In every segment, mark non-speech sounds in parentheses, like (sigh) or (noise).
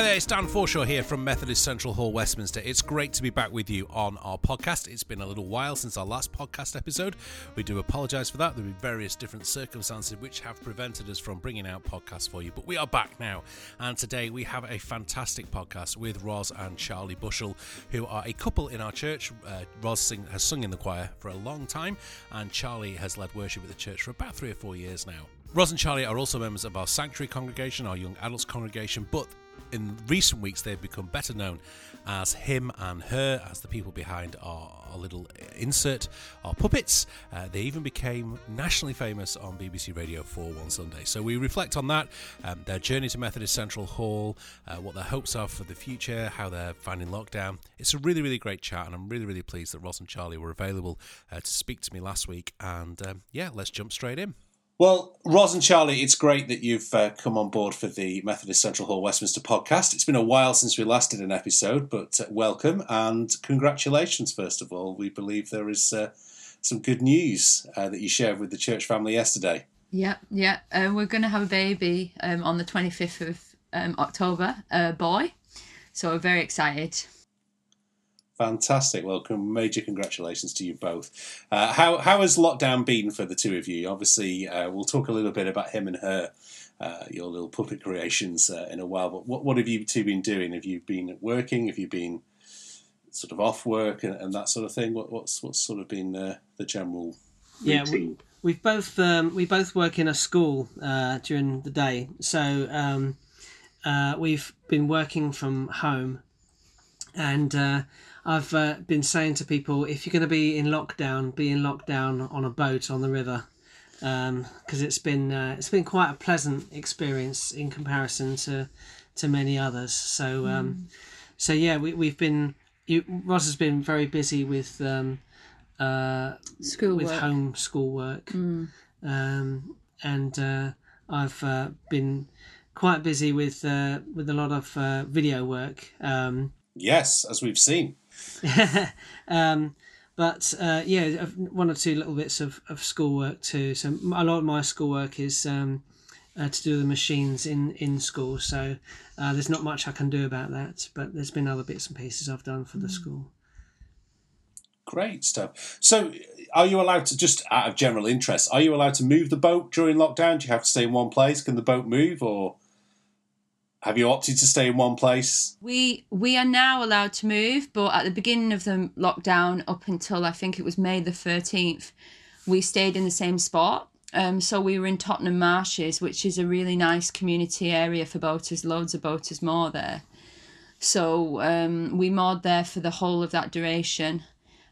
Hi there, it's Dan Forshaw here from Methodist Central Hall, Westminster. It's great to be back with you on our podcast. It's been a little while since our last podcast episode. We do apologise for that. There have been various different circumstances which have prevented us from bringing out podcasts for you, but we are back now. And today we have a fantastic podcast with Roz and Charlie Bushell, who are a couple in our church. Uh, Roz sing, has sung in the choir for a long time, and Charlie has led worship at the church for about three or four years now. Roz and Charlie are also members of our Sanctuary congregation, our young adults congregation, but in recent weeks they've become better known as him and her, as the people behind our, our little insert, our puppets. Uh, they even became nationally famous on BBC Radio 4 one Sunday. So we reflect on that, um, their journey to Methodist Central Hall, uh, what their hopes are for the future, how they're finding lockdown. It's a really, really great chat, and I'm really, really pleased that Roz and Charlie were available uh, to speak to me last week. And um, yeah, let's jump straight in. Well, Roz and Charlie, it's great that you've uh, come on board for the Methodist Central Hall Westminster podcast. It's been a while since we last did an episode, but uh, welcome and congratulations, first of all. We believe there is uh, some good news uh, that you shared with the church family yesterday. Yeah, yeah. Uh, we're going to have a baby um, on the 25th of um, October, a boy. So we're very excited. Fantastic. Well, major congratulations to you both. Uh, how, how has lockdown been for the two of you? Obviously, uh, we'll talk a little bit about him and her, uh, your little puppet creations uh, in a while. But what, what have you two been doing? Have you been working? Have you been sort of off work and, and that sort of thing? What, what's, what's sort of been the general routine? Yeah, we, we've both um, we both work in a school uh, during the day, so um, uh, we've been working from home, and I've uh, been saying to people, if you're going to be in lockdown, be in lockdown on a boat on the river, because um, it's been uh, it's been quite a pleasant experience in comparison to to many others. So um, mm. so yeah, we we've been. You, Roz has been very busy with um, uh, school with work. home school work, mm. um, and uh, I've uh, been quite busy with uh, with a lot of uh, video work. Um, yes, as we've seen. (laughs) um, but uh, yeah, one or two little bits of, of schoolwork too. So a lot of my schoolwork is um, uh, to do the machines in, in school. So uh, there's not much I can do about that. But there's been other bits and pieces I've done for the mm. school. Great stuff. So, are you allowed to just out of general interest? Are you allowed to move the boat during lockdown? Do you have to stay in one place? Can the boat move, or have you opted to stay in one place? We we are now allowed to move, but at the beginning of the lockdown, up until I think it was May the thirteenth, we stayed in the same spot. Um, so we were in Tottenham Marshes, which is a really nice community area for boaters. Loads of boaters moor there. So um, we moored there for the whole of that duration,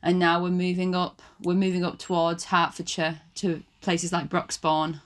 and now we're moving up. We're moving up towards Hertfordshire to places like Broxbourne,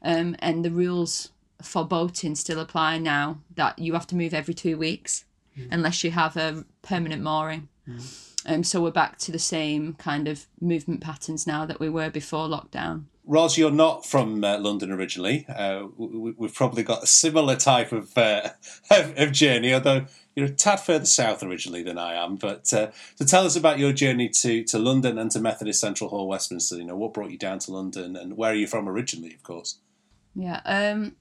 um, and the rules for boating still apply now that you have to move every two weeks mm. unless you have a permanent mooring. Mm. Um, so we're back to the same kind of movement patterns now that we were before lockdown. Roz, you're not from uh, London originally. Uh, we, have probably got a similar type of, uh, (laughs) of, of journey, although you're a tad further south originally than I am. But uh, so tell us about your journey to, to London and to Methodist Central Hall, Westminster. You know, what brought you down to London, and where are you from originally, of course? Yeah. Um,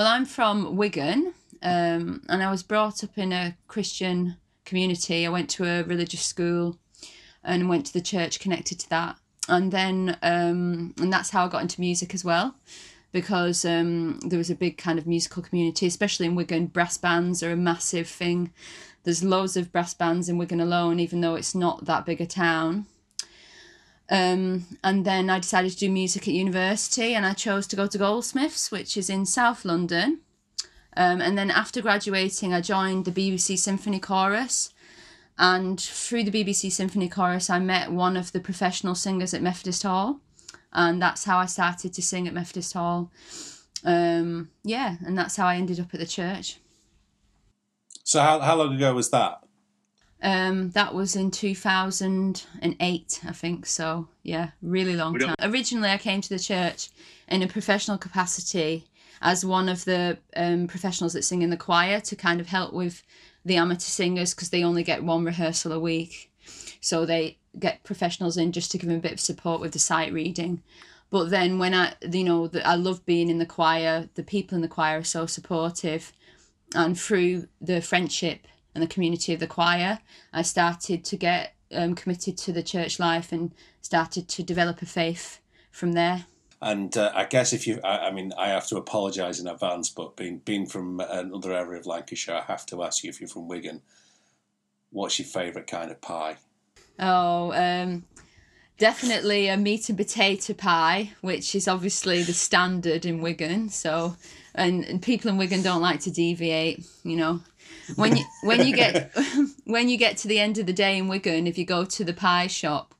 well, I'm from Wigan, um, and I was brought up in a Christian community. I went to a religious school, and went to the church connected to that, and then um, and that's how I got into music as well, because um, there was a big kind of musical community, especially in Wigan. Brass bands are a massive thing. There's loads of brass bands in Wigan alone, even though it's not that big a town. Um, and then I decided to do music at university and I chose to go to Goldsmiths, which is in South London. Um, and then after graduating, I joined the BBC Symphony Chorus. And through the BBC Symphony Chorus, I met one of the professional singers at Methodist Hall. And that's how I started to sing at Methodist Hall. Um, yeah, and that's how I ended up at the church. So, how, how long ago was that? Um, that was in 2008, I think. So, yeah, really long time. Originally, I came to the church in a professional capacity as one of the um, professionals that sing in the choir to kind of help with the amateur singers because they only get one rehearsal a week. So, they get professionals in just to give them a bit of support with the sight reading. But then, when I, you know, the, I love being in the choir, the people in the choir are so supportive and through the friendship and the community of the choir, I started to get um, committed to the church life and started to develop a faith from there. And uh, I guess if you, I, I mean, I have to apologise in advance, but being being from another area of Lancashire, I have to ask you if you're from Wigan, what's your favourite kind of pie? Oh, um, definitely a meat and potato pie, which is obviously the standard in Wigan. So, and, and people in Wigan don't like to deviate. You know, when you when you get (laughs) when you get to the end of the day in Wigan, if you go to the pie shop,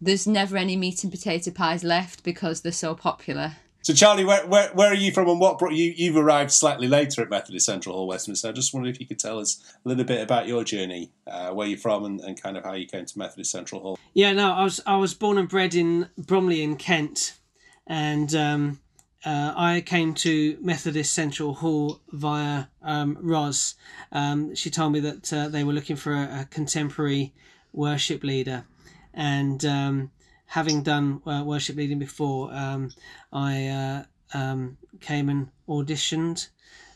there's never any meat and potato pies left because they're so popular. So, Charlie, where, where, where are you from and what brought you? You've arrived slightly later at Methodist Central Hall, Westminster. I just wondered if you could tell us a little bit about your journey, uh, where you're from, and, and kind of how you came to Methodist Central Hall. Yeah, no, I was I was born and bred in Bromley in Kent, and um, uh, I came to Methodist Central Hall via um, Roz. Um, she told me that uh, they were looking for a, a contemporary worship leader, and um, having done uh, worship leading before, um, I uh, um, came and auditioned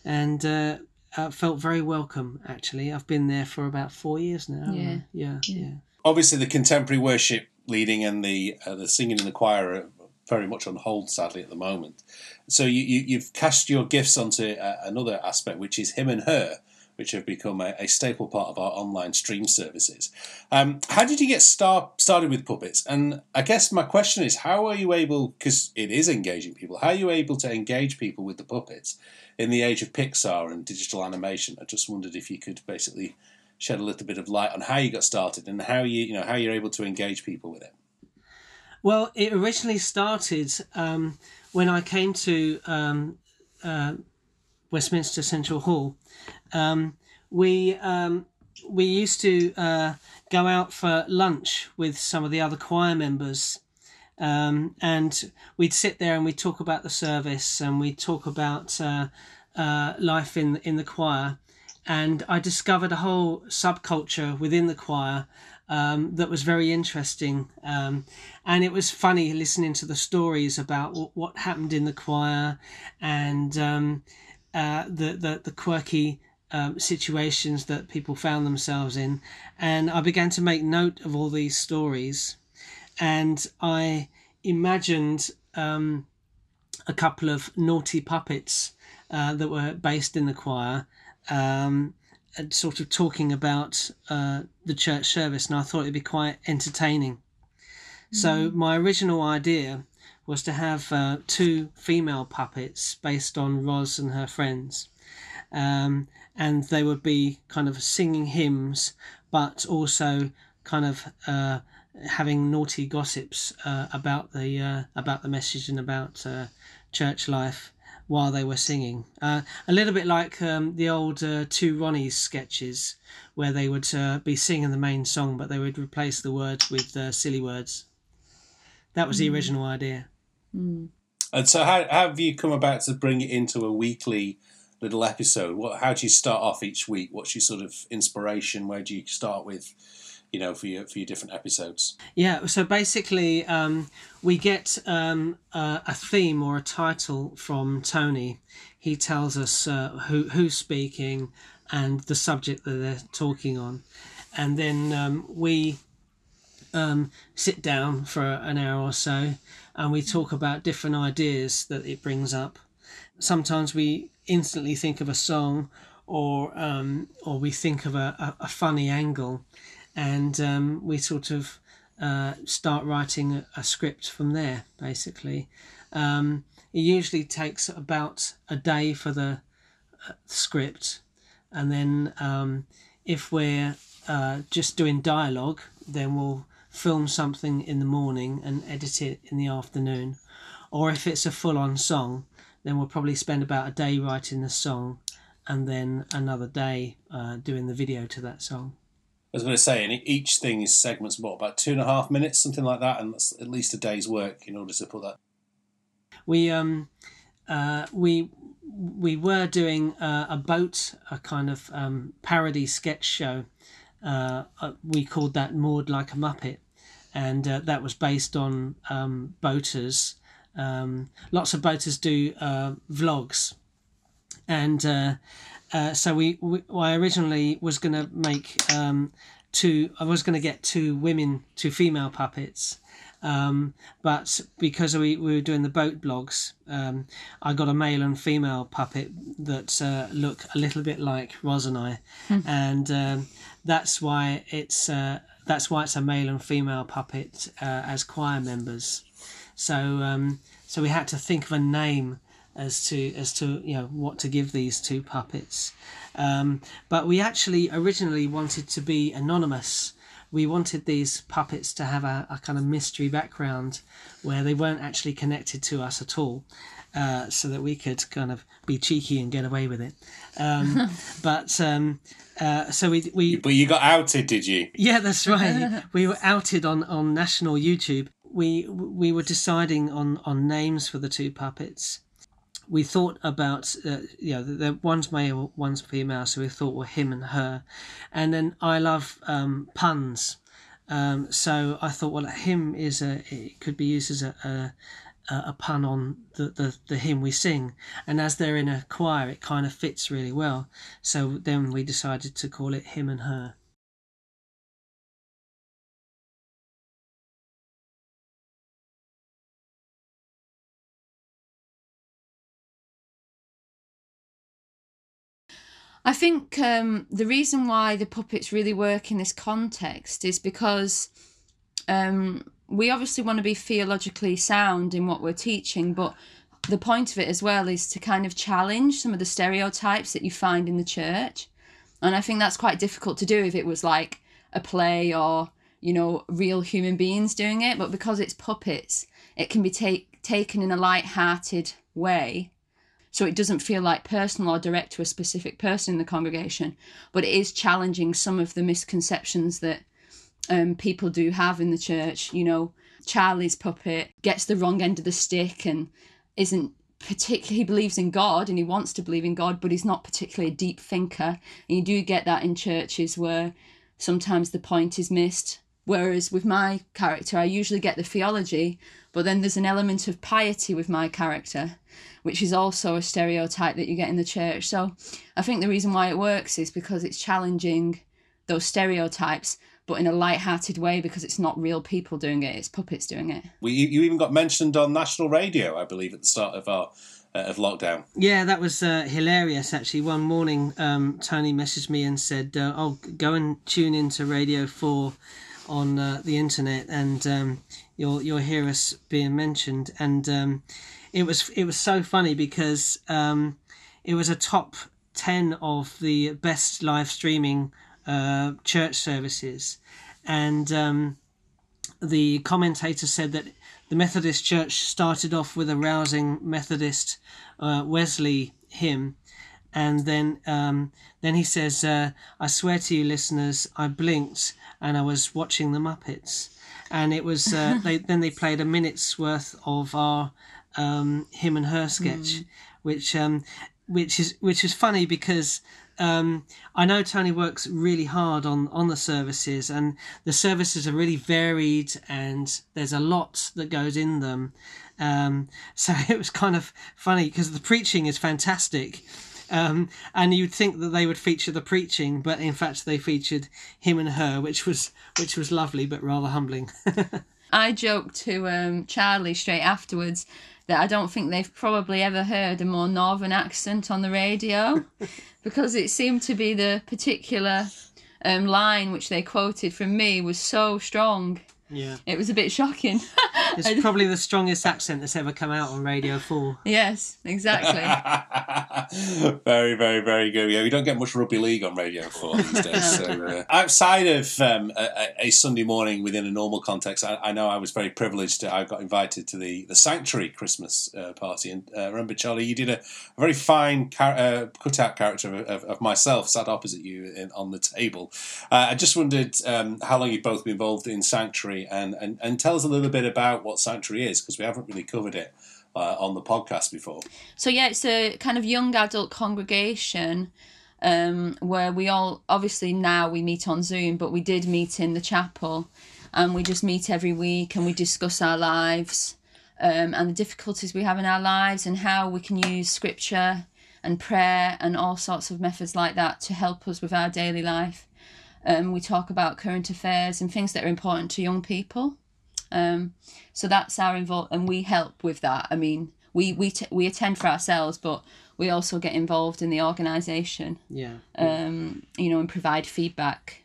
and uh, uh, felt very welcome. Actually, I've been there for about four years now. Yeah, yeah, yeah. yeah. Obviously, the contemporary worship leading and the uh, the singing in the choir are very much on hold, sadly, at the moment. So you, you have cast your gifts onto uh, another aspect, which is him and her which have become a, a staple part of our online stream services. Um, how did you get start, started with puppets? And I guess my question is, how are you able, because it is engaging people, how are you able to engage people with the puppets in the age of Pixar and digital animation? I just wondered if you could basically shed a little bit of light on how you got started and how you, you know, how you're able to engage people with it. Well, it originally started um, when I came to um, uh, Westminster Central Hall, um, we um, we used to uh, go out for lunch with some of the other choir members, um, and we'd sit there and we'd talk about the service and we'd talk about uh, uh, life in in the choir, and I discovered a whole subculture within the choir. Um, that was very interesting. Um, and it was funny listening to the stories about w- what happened in the choir and um, uh, the, the, the quirky um, situations that people found themselves in. And I began to make note of all these stories. And I imagined um, a couple of naughty puppets uh, that were based in the choir. Um, sort of talking about uh, the church service, and I thought it'd be quite entertaining. Mm-hmm. So, my original idea was to have uh, two female puppets based on Roz and her friends. Um, and they would be kind of singing hymns, but also kind of uh, having naughty gossips uh, about the uh, about the message and about uh, church life while they were singing. Uh, a little bit like um, the old Two Ronnies sketches, where they would be singing the main song, but they would replace the words with silly words. That was the mm. original idea. Mm. And so, how, how have you come about to bring it into a weekly little episode? What, how do you start off each week? What's your sort of inspiration? Where do you start with? You know, for your for your different episodes. Yeah. So basically, um, we get um, a theme or a title from Tony. He tells us uh, who who's speaking and the subject that they're talking on, and then um, we um, sit down for an hour or so and we talk about different ideas that it brings up. Sometimes we instantly think of a song or um, or we think of a, a, a funny angle and um, we sort of uh, start writing a, a, script from there basically. Um, it usually takes about a day for the uh, script and then um, if we're uh, just doing dialogue then we'll film something in the morning and edit it in the afternoon. Or if it's a full on song, then we'll probably spend about a day writing the song and then another day uh, doing the video to that song. I was going to say, and each thing is segments, what, about two and a half minutes, something like that, and that's at least a day's work in order to put that. We um, uh, we we were doing uh, a boat, a kind of um, parody sketch show. Uh, uh we called that "Moored Like a Muppet," and uh, that was based on um, boaters. Um, lots of boaters do uh, vlogs, and uh, so we, we I originally was going to make um, two. I was going to get two women, two female puppets. Um, but because we, we were doing the boat blogs, um, I got a male and female puppet that uh, look a little bit like Roz and I, and um, that's why it's uh, that's why it's a male and female puppet uh, as choir members. So um, so we had to think of a name as to as to you know what to give these two puppets. Um, but we actually originally wanted to be anonymous. We wanted these puppets to have a, a kind of mystery background where they weren't actually connected to us at all, uh, so that we could kind of be cheeky and get away with it. Um, (laughs) but um, uh, so we we But you got outed, did you? yeah, that's (laughs) right. we were outed on, on national YouTube. We we were deciding on, on names for the two puppets. We thought about uh, you know the, the one's male, one's female, so we thought well him and her, and then I love um, puns, um, so I thought well him is a it could be used as a, a a pun on the, the, the hymn we sing. And as they're in a choir, it kind of fits really well. So then we decided to call it him and her. I think um, the reason why the puppets really work in this context is because um, we obviously want to be theologically sound in what we're teaching, but the point of it as well is to kind of challenge some of the stereotypes that you find in the church. And I think that's quite difficult to do if it was like a play or, you know, real human beings doing it. But because it's puppets, it can be take, taken in a light-hearted way so it doesn't feel like personal or direct to a specific person in the congregation but it is challenging some of the misconceptions that um, people do have in the church. You know charlie's puppet gets the wrong end of the stick and isn't particularly he believes in god and he wants to believe in god but he's not particularly a deep thinker. And you do get that in churches where sometimes the point is missed whereas with my character i usually get the theology but then there's an element of piety with my character which is also a stereotype that you get in the church. So I think the reason why it works is because it's challenging those stereotypes, but in a light-hearted way because it's not real people doing it; it's puppets doing it. We, you even got mentioned on national radio, I believe, at the start of our uh, of lockdown. Yeah, that was uh, hilarious. Actually, one morning, um, Tony messaged me and said, uh, "Oh, go and tune into Radio Four on uh, the internet, and um, you'll you'll hear us being mentioned." And um, it was it was so funny because um, it was a top ten of the best live streaming uh, church services, and um, the commentator said that the Methodist Church started off with a rousing Methodist uh, Wesley hymn, and then um, then he says, uh, "I swear to you, listeners, I blinked and I was watching the Muppets." And it was uh, (laughs) they then they played a minute's worth of our um, him and her sketch, which um, which is which is funny because um, I know Tony works really hard on on the services, and the services are really varied, and there's a lot that goes in them. Um, (laughs) so it was kind of funny because the preaching is fantastic. Um, and you'd think that they would feature the preaching, but in fact they featured him and her, which was which was lovely but rather humbling. (laughs) I joked to um, Charlie straight afterwards that I don't think they've probably ever heard a more northern accent on the radio (laughs) because it seemed to be the particular um, line which they quoted from me was so strong. yeah, It was a bit shocking. (laughs) it's probably the strongest accent that's ever come out on Radio Four. yes, exactly. (laughs) very, very, very good. Yeah, we don't get much rugby league on Radio 4 these days. (laughs) So, uh, outside of um, a, a Sunday morning within a normal context, I, I know I was very privileged. To, I got invited to the, the Sanctuary Christmas uh, party. And uh, remember, Charlie, you did a, a very fine car- uh, cutout character of, of, of myself sat opposite you in, on the table. Uh, I just wondered um, how long you've both been involved in Sanctuary and, and, and tell us a little bit about what Sanctuary is, because we haven't really covered it. Uh, on the podcast before. So yeah, it's a kind of young adult congregation um, where we all obviously now we meet on Zoom, but we did meet in the chapel, and we just meet every week and we discuss our lives um, and the difficulties we have in our lives and how we can use scripture and prayer and all sorts of methods like that to help us with our daily life. Um, we talk about current affairs and things that are important to young people. Um, so that's our involved, and we help with that. I mean, we we t- we attend for ourselves, but we also get involved in the organisation. Yeah. Um, you know, and provide feedback.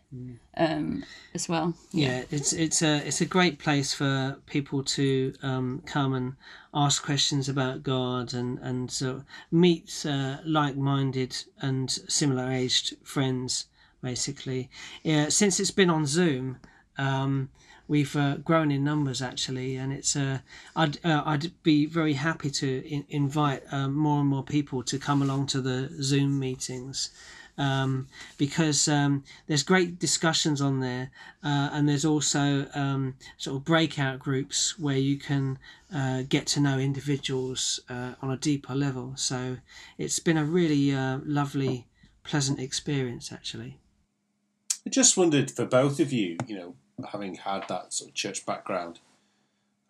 Um, as well. yeah it's it's a it's a great place for people to um, come and ask questions about God and and so meet uh, like-minded and similar aged friends basically yeah since it's been on Zoom um, we've uh, grown in numbers actually and it's uh, I'd uh, I'd be very happy to in- invite um, more and more people to come along to the Zoom meetings um, because um, there's great discussions on there, uh, and there's also um, sort of breakout groups where you can uh, get to know individuals uh, on a deeper level. So it's been a really uh, lovely, pleasant experience actually. I just wondered for both of you, you know, having had that sort of church background,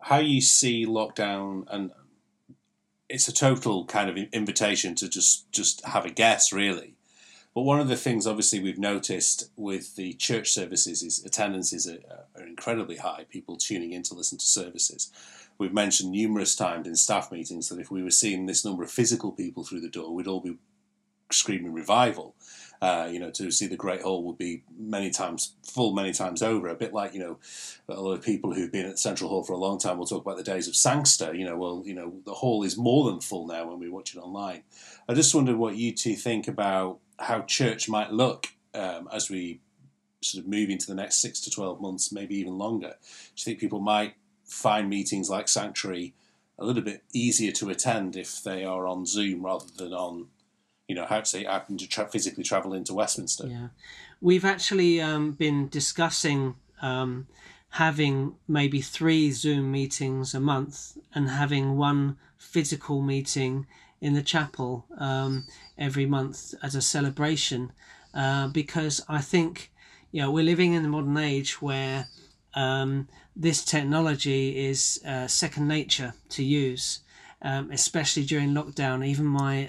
how you see lockdown and it's a total kind of invitation to just just have a guess really but one of the things, obviously, we've noticed with the church services is attendances are, are incredibly high. People tuning in to listen to services. We've mentioned numerous times in staff meetings that if we were seeing this number of physical people through the door, we'd all be screaming revival. Uh, you know, to see the Great Hall would be many times full, many times over. A bit like you know, a lot of people who've been at Central Hall for a long time will talk about the days of Sangster. You know, well, you know, the hall is more than full now when we watch it online. I just wondered what you two think about how church might look um, as we sort of move into the next six to 12 months, maybe even longer. Do you think people might find meetings like Sanctuary a little bit easier to attend if they are on Zoom rather than on, you know, how to say, having to tra- physically travel into Westminster? Yeah. We've actually um, been discussing um, having maybe three Zoom meetings a month and having one physical meeting in the chapel um, every month as a celebration uh, because I think you know we're living in the modern age where um, this technology is uh, second nature to use, um, especially during lockdown. Even my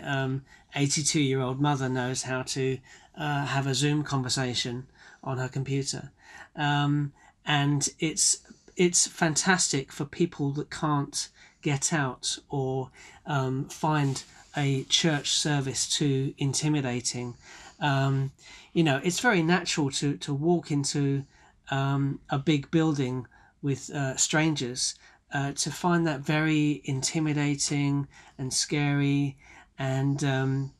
82 um, year old mother knows how to uh, have a Zoom conversation on her computer, um, and it's it's fantastic for people that can't get out or um, find a church service too intimidating. Um, you know, it's very natural to, to walk into um, a big building with uh, strangers uh, to find that very intimidating and scary. And um,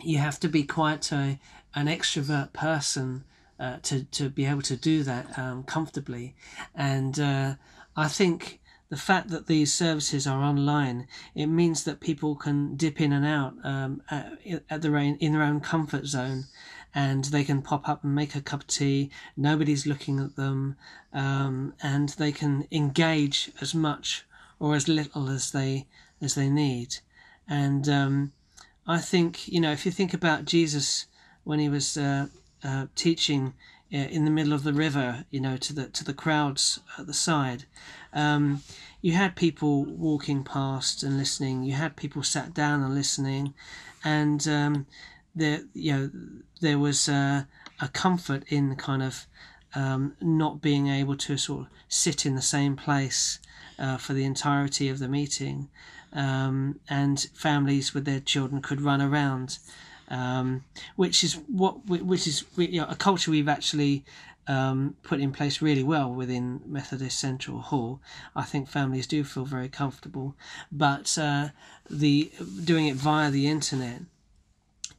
you have to be quite a, an extrovert person uh, to, to be able to do that um, comfortably. And uh, I think the fact that these services are online, it means that people can dip in and out um, at, at their own, in their own comfort zone, and they can pop up and make a cup of tea. Nobody's looking at them, um, and they can engage as much or as little as they as they need. And um, I think you know if you think about Jesus when he was uh, uh, teaching uh, in the middle of the river, you know, to the to the crowds at the side. Um, you had people walking past and listening. You had people sat down and listening, and um, there, you know, there was uh, a comfort in kind of um, not being able to sort of sit in the same place uh, for the entirety of the meeting, um, and families with their children could run around. Um, which is what which is you know, a culture we've actually um, put in place really well within Methodist Central Hall. I think families do feel very comfortable, but uh, the doing it via the internet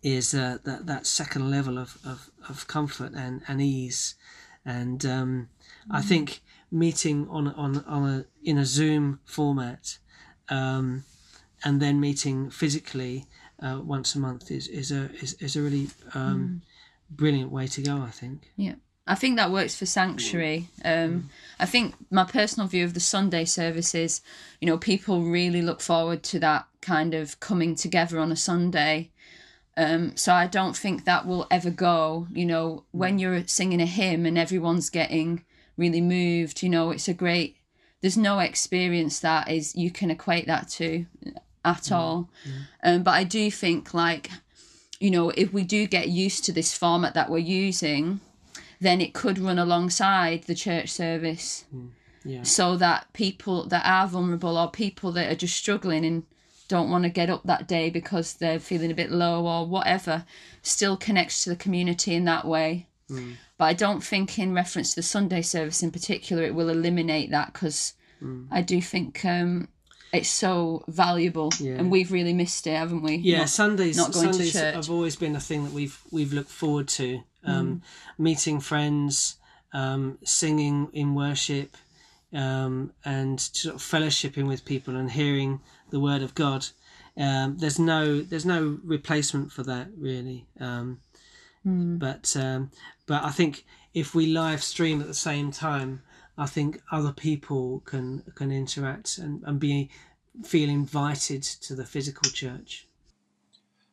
is uh, that that second level of, of, of comfort and, and ease, and um, mm. I think meeting on on on a in a Zoom format, um, and then meeting physically uh, once a month is is a is, is a really um, mm. brilliant way to go. I think. Yeah. I think that works for Sanctuary. Um, I think my personal view of the Sunday services, you know, people really look forward to that kind of coming together on a Sunday. Um, so I don't think that will ever go. You know, when you're singing a hymn and everyone's getting really moved, you know, it's a great. There's no experience that is you can equate that to. at mm. all. Mm. Um, but I do think like, you know, if we do get used to this format that we're using, then it could run alongside the church service mm. Yeah. so that people that are vulnerable or people that are just struggling and don't want to get up that day because they're feeling a bit low or whatever still connects to the community in that way but i don't think in reference to the sunday service in particular it will eliminate that because i do think um, it's so valuable Yeah. and we've really missed it haven't we Yeah, Not- Sundays. not going to Sundays church. have always been a thing that we've we've looked forward to. Um, Meeting friends, um, singing in worship, um, and sort of fellowshipping with people and hearing the word of God. Um, there's no there's no replacement for that really. Um, But um, but I think if we live stream at the same time, I think other people can can interact and, and be feel invited to the physical church.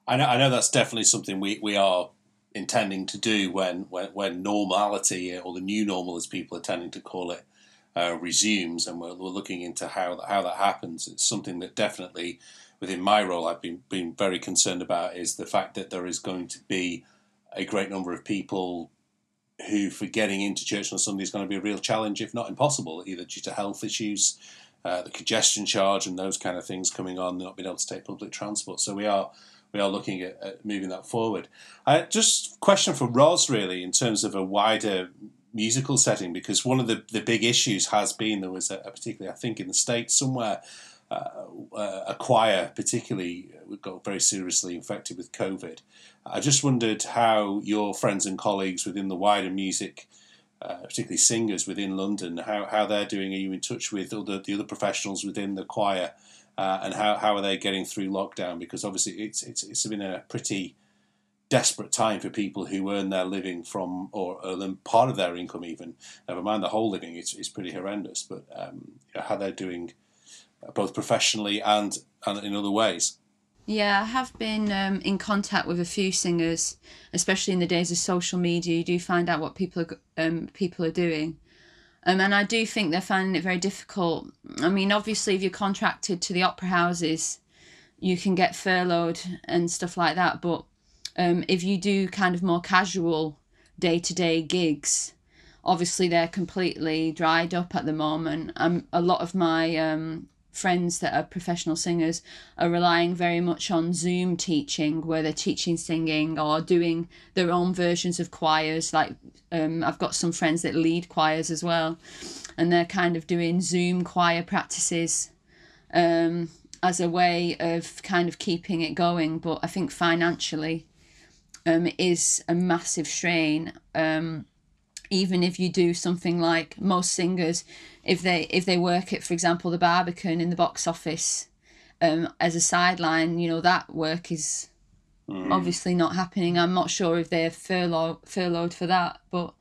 I know, I know that's definitely something we, we are intending to do when, when, when normality or the new normal, as people are tending to call it, uh, resumes, and we're, we're looking into how that, how that happens. It's something that definitely, within my role, I've been been very concerned about is the fact that there is going to be a great number of people who, for getting into church on Sunday, is going to be a real challenge, if not impossible, either due to health issues, uh, the congestion charge, and those kind of things coming on, not being able to take public transport. So we are we are looking at, at moving that forward. Uh, just question for Roz, really, in terms of a wider musical setting, because one of the, the big issues has been there was a, a particularly, I think, in the States somewhere, uh, uh, a choir particularly got very seriously infected with COVID. I just wondered how your friends and colleagues within the wider music, uh, particularly singers within London, how, how they're doing. Are you in touch with other, the other professionals within the choir? Uh, and how, how are they getting through lockdown? Because obviously it's it's it's been a pretty desperate time for people who earn their living from or earn part of their income even. Never mind the whole living; it's, it's pretty horrendous. But um, you know, how they're doing, uh, both professionally and and in other ways. Yeah, I have been um, in contact with a few singers, especially in the days of social media. You do find out what people are um, people are doing, um, and I do think they're finding it very difficult. I mean, obviously, if you're contracted to the opera houses, you can get furloughed and stuff like that. But um, if you do kind of more casual day to day gigs, obviously they're completely dried up at the moment. Um, a lot of my um, friends that are professional singers are relying very much on Zoom teaching, where they're teaching singing or doing their own versions of choirs. Like um, I've got some friends that lead choirs as well, and they're kind of doing Zoom choir practices um, as a way of kind of keeping it going. But I think financially, um, it is a massive strain. Um, even if you do something like most singers, if they if they work at, for example, the Barbican in the box office, um, as a sideline, you know that work is obviously not happening. I'm not sure if they're furlough furloughed for that, but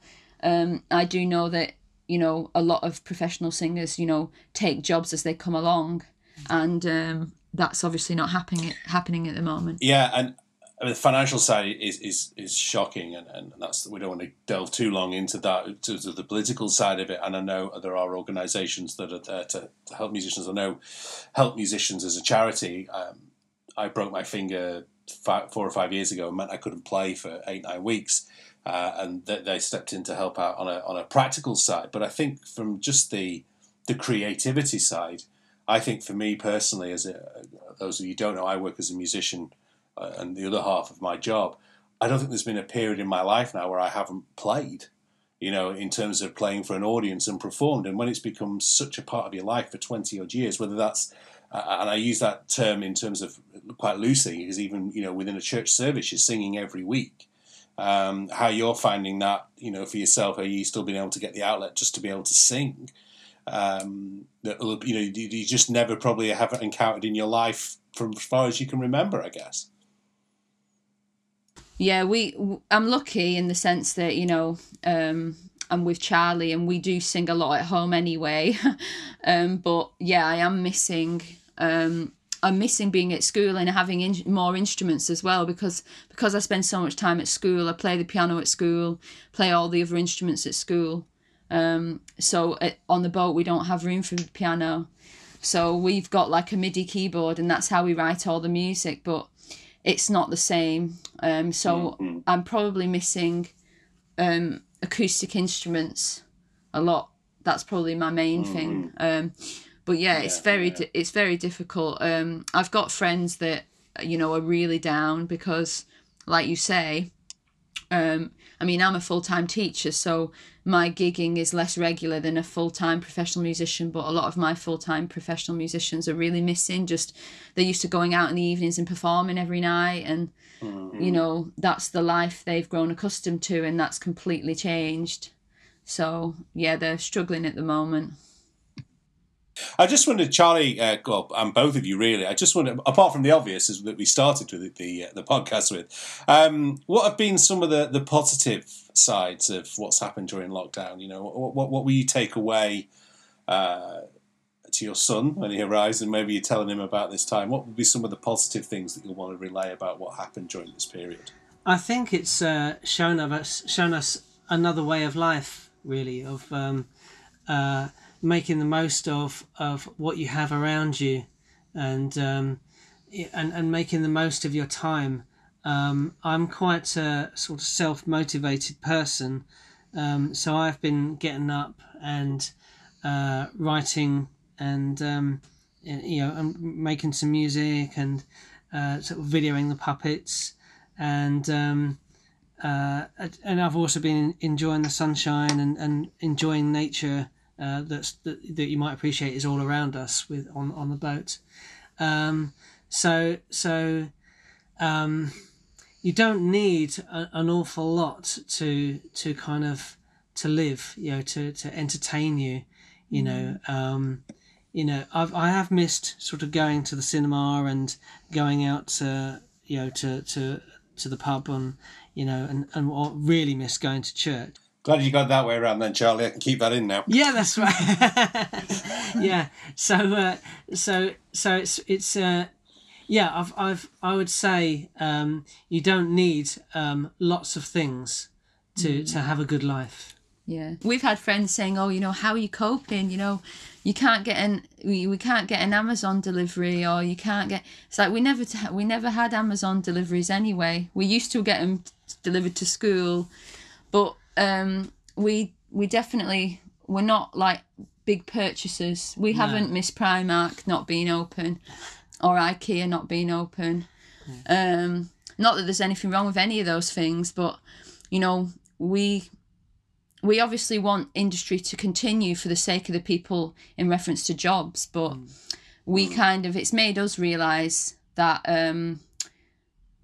um, I do know that you know a lot of professional singers, you know, take jobs as they come along, and um, that's obviously not happening happening at the moment. Yeah, and I mean, the financial side is is, is shocking, and, and that's we don't want to delve too long into that to, to the political side of it. And I know there are organisations that are there to, to help musicians. I know help musicians as a charity. Um, I broke my finger five, four or five years ago, and meant I couldn't play for eight nine weeks. Uh, and they, they stepped in to help out on a on a practical side. But I think from just the the creativity side, I think for me personally, as a, those of you don't know, I work as a musician uh, and the other half of my job, I don't think there's been a period in my life now where I haven't played, you know, in terms of playing for an audience and performed. And when it's become such a part of your life for 20 odd years, whether that's, uh, and I use that term in terms of quite loosely, because even, you know, within a church service, you're singing every week. Um, how you're finding that, you know, for yourself, are you still being able to get the outlet just to be able to sing? Um, that you know, you just never probably haven't encountered in your life from as far as you can remember, I guess. Yeah, we. i'm lucky in the sense that you know um, I'm with Charlie, and we do sing a lot at home anyway. (laughs) um, but yeah, I am missing. Um, I'm missing being at school and having in- more instruments as well because because I spend so much time at school. I play the piano at school, play all the other instruments at school. Um, so at, on the boat we don't have room for piano, So we've got like a MIDI keyboard, and that's how we write all the music. But it's not the same. Um, so I'm probably missing um, acoustic instruments a lot. That's probably my main thing. Um, but yeah, it's very yeah. it's very difficult. Um, I've got friends that you know are really down because, like you say, um, I mean, I'm a full time teacher, so my gigging is less regular than a full time professional musician. But a lot of my full time professional musicians are really missing. Just they're used to going out in the evenings and performing every night, and mm-hmm. you know that's the life they've grown accustomed to, and that's completely changed. So yeah, they're struggling at the moment. I just wondered, Charlie, uh, well, and both of you really. I just wonder, apart from the obvious, is that we started with the uh, the podcast with, um, what have been some of the, the positive sides of what's happened during lockdown? You know, what what, what will you take away uh, to your son when he arrives, and maybe you're telling him about this time? What would be some of the positive things that you'll want to relay about what happened during this period? I think it's uh, shown of us shown us another way of life, really, of um, uh, making the most of of what you have around you, and um, and and making the most of your time. Um, I'm quite a sort of self motivated person, um, so I've been getting up and uh, writing and um, y- you know and making some music and uh, sort of videoing the puppets and um, uh, and I've also been enjoying the sunshine and, and enjoying nature uh, that's that, that you might appreciate is all around us with on, on the boat. Um, so so um, you don't need a, an awful lot to to kind of to live, you know, to, to entertain you, you know. Um, you know, I've I have missed sort of going to the cinema and going out to you know to to to the pub and you know and and really miss going to church. Glad you got that way around, then, Charlie. I can keep that in now. Yeah, that's right. (laughs) yeah. So uh, so so it's it's uh, yeah. I've I've I would say um, you don't need um, lots of things to to have a good life. Yeah, we've had friends saying, "Oh, you know, how are you coping? You know, you can't get an we, we can't get an Amazon delivery, or you can't get." It's like we never t- we never had Amazon deliveries anyway. We used to get them delivered to school, but um, we we definitely we're not like big purchasers. We haven't missed Primark not being open, or IKEA not being open. Um, not that there's anything wrong with any of those things, but you know we we obviously want industry to continue for the sake of the people in reference to jobs, but we kind of it's made us realize that um,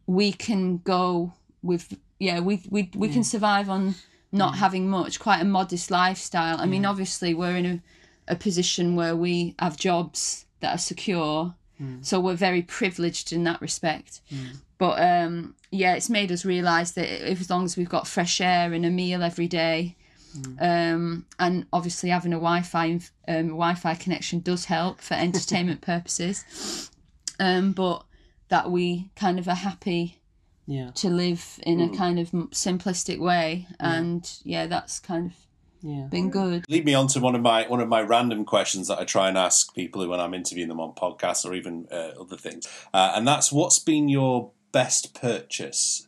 we can go with yeah we we we can survive on not having much, quite a modest lifestyle. I mean, obviously we're in a, a position where we have jobs that are secure, so we're very privileged in that respect. But um, yeah, it's made us realise that if as long as we've got fresh air and a meal every day, um, and obviously having a Wi-Fi um, Wi-Fi connection does help for entertainment (laughs) purposes. Um, but that we kind of are happy Yeah. to live in a kind of simplistic way, and yeah, that's kind of Yeah. been good. lead me on to one of my one of my random questions that I try and ask people when I'm interviewing them on podcasts or even uh, other things, uh, and that's what's been your best purchase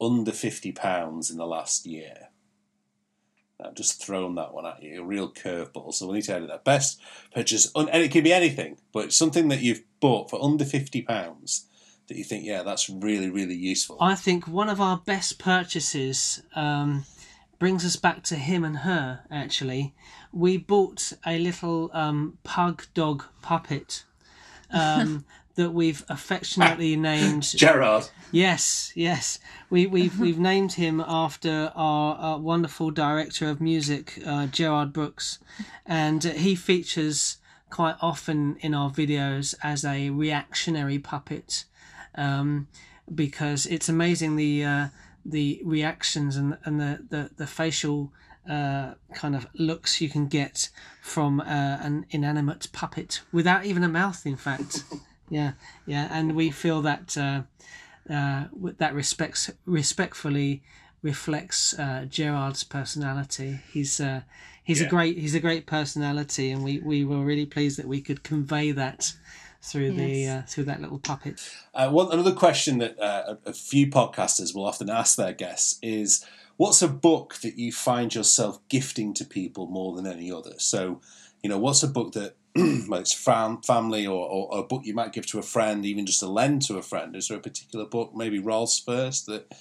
under fifty pounds in the last year. I've just thrown that one at you, a real curveball. So when need to you that best purchase, un- and it can be anything, but something that you've bought for under fifty pounds that you think, yeah, that's really really useful. I think one of our best purchases um, brings us back to him and her. Actually, we bought a little um, pug dog puppet um, (laughs) that we've affectionately named. (laughs) Gerard, Yes, yes. We, we've (laughs) we've named him after our, our wonderful director of music, uh, Gerard Brooks, and uh, he features quite often in our videos as a reactionary puppet, um, because it's amazing the uh, the reactions and and the the, the facial. Uh, kind of looks you can get from uh, an inanimate puppet without even a mouth, in fact. (laughs) Yeah, yeah, and we feel that uh, uh, that respects respectfully reflects uh, Gerard's personality. He's uh, he's Yeah. a great he's a great personality, and we, we were really pleased that we could convey that through the uh, through that little puppet. Uh, one another question that uh, a, a few podcasters will often ask their guests is, "What's a book that you find yourself gifting to people more than any other?" So, you know, what's a book that, (clears throat) whether it's fam- family or, or, or a book you might give to a friend, even just to lend to a friend? Is there a particular book, maybe Rolf's first, that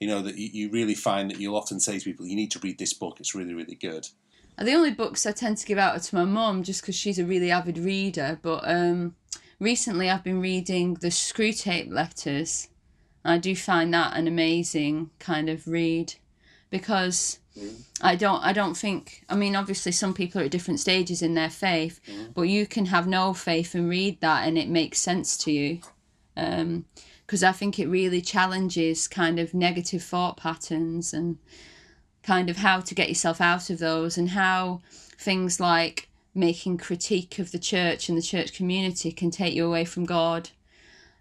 you know that you, you really find that you'll often say to people, "You need to read this book. It's really, really good." The only books I tend to give out are to my mum just because she's a really avid reader. But um, recently I've been reading the Screwtape Letters. I do find that an amazing kind of read because mm. I don't I don't think I mean obviously some people are at different stages in their faith, mm. but you can have no faith and read that and it makes sense to you. Um, because I think it really challenges kind of negative thought patterns and kind of how to get yourself out of those and how things like making critique of the church and the church community can take you away from God.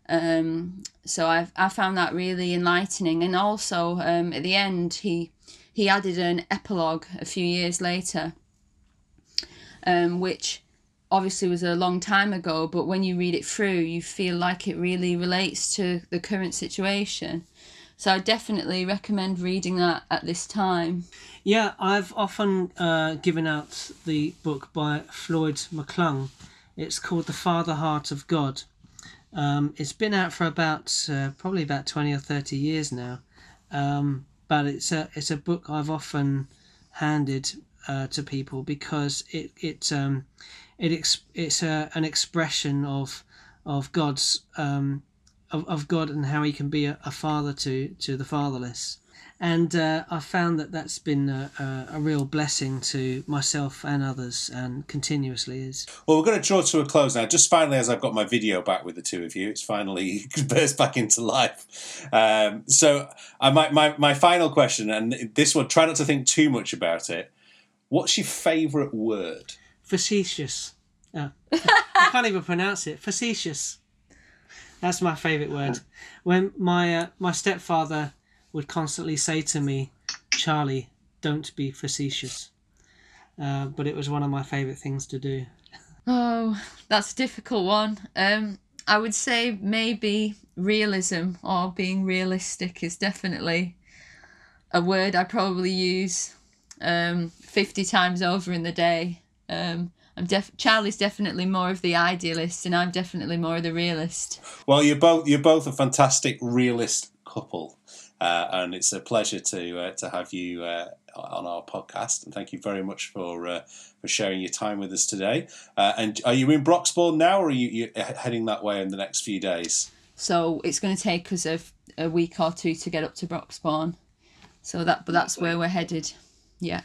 Um, so I I found that really enlightening, and also um, at the end he he added an epilogue a few years later, um, which obviously was a long time ago, but when you read it through, you feel like it really relates to the current situation. So I definitely recommend reading that at this time. Yeah, I've often uh, given out the book by Floyd McClung. It's called The Father Heart of God. Um, it's been out for about uh, probably about twenty or thirty years now, um, but it's a it's a book I've often handed uh, to people because it it um, it ex- it's a, an expression of of God's um, of, of God and how He can be a, a father to to the fatherless and uh, I found that that's been a, a, a real blessing to myself and others, and continuously is. Well, we're going to draw to a close now. Just finally, as I've got my video back with the two of you, it's finally (laughs) burst back into life. Um, so, I my, my my final question, and this one, try not to think too much about it. What's your favourite word? Facetious. Uh, (laughs) I can't even pronounce it. Facetious. That's my favourite word. When my uh, my stepfather would constantly say to me, "Charlie, don't be facetious," uh, but it was one of my favourite things to do. Oh, that's a difficult one. Um, I would say maybe realism or being realistic is definitely a word I probably use um, 50 times over in the day. Um, I'm def- Charlie's definitely more of the idealist, and I'm definitely more of the realist. Well, you're both you're both a fantastic realist couple, uh, and it's a pleasure to uh, to have you uh, on our podcast. And thank you very much for uh, for sharing your time with us today. Uh, and are you in Broxbourne now, or are you you heading that way in the next few days? So it's going to take us a, a week or two to get up to Broxbourne. So that, but that's where we're headed. Yeah.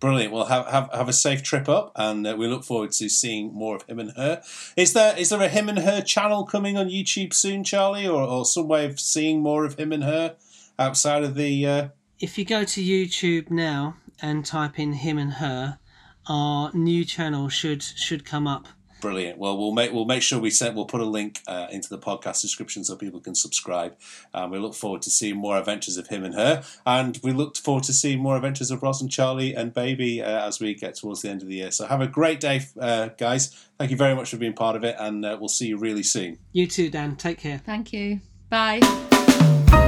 Brilliant. Well, have, have have a safe trip up, and uh, we look forward to seeing more of him and her. Is there is there a him and her channel coming on YouTube soon, Charlie, or, or some way of seeing more of him and her outside of the? Uh... If you go to YouTube now and type in him and her, our new channel should should come up. Brilliant. Well, we'll make we'll make sure we set we'll put a link uh, into the podcast description so people can subscribe. Um, we look forward to seeing more adventures of him and her, and we look forward to seeing more adventures of Roz and Charlie and Baby uh, as we get towards the end of the year. So have a great day, uh, guys. Thank you very much for being part of it, and uh, we'll see you really soon. You too, Dan. Take care. Thank you. Bye.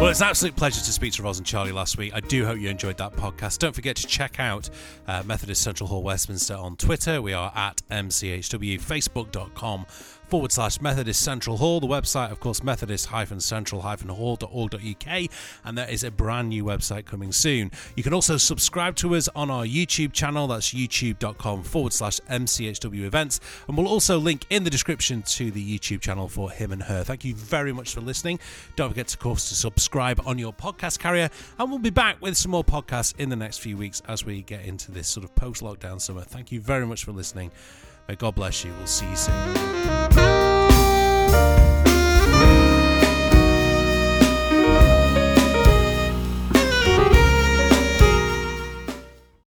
Well, it's an absolute pleasure to speak to Roz and Charlie last week. I do hope you enjoyed that podcast. Don't forget to check out uh, Methodist Central Hall Westminster on Twitter. We are at MCHW, Facebook.com forward slash Methodist Central Hall. The website, of course, Methodist Central Hall.org.uk, and there is a brand new website coming soon. You can also subscribe to us on our YouTube channel. That's youtube.com forward slash MCHW events, and we'll also link in the description to the YouTube channel for him and her. Thank you very much for listening. Don't forget, of course, to subscribe on your podcast carrier, and we'll be back with some more podcasts in the next few weeks as we get into this sort of post lockdown summer. Thank you very much for listening. May God bless you. We'll see you soon.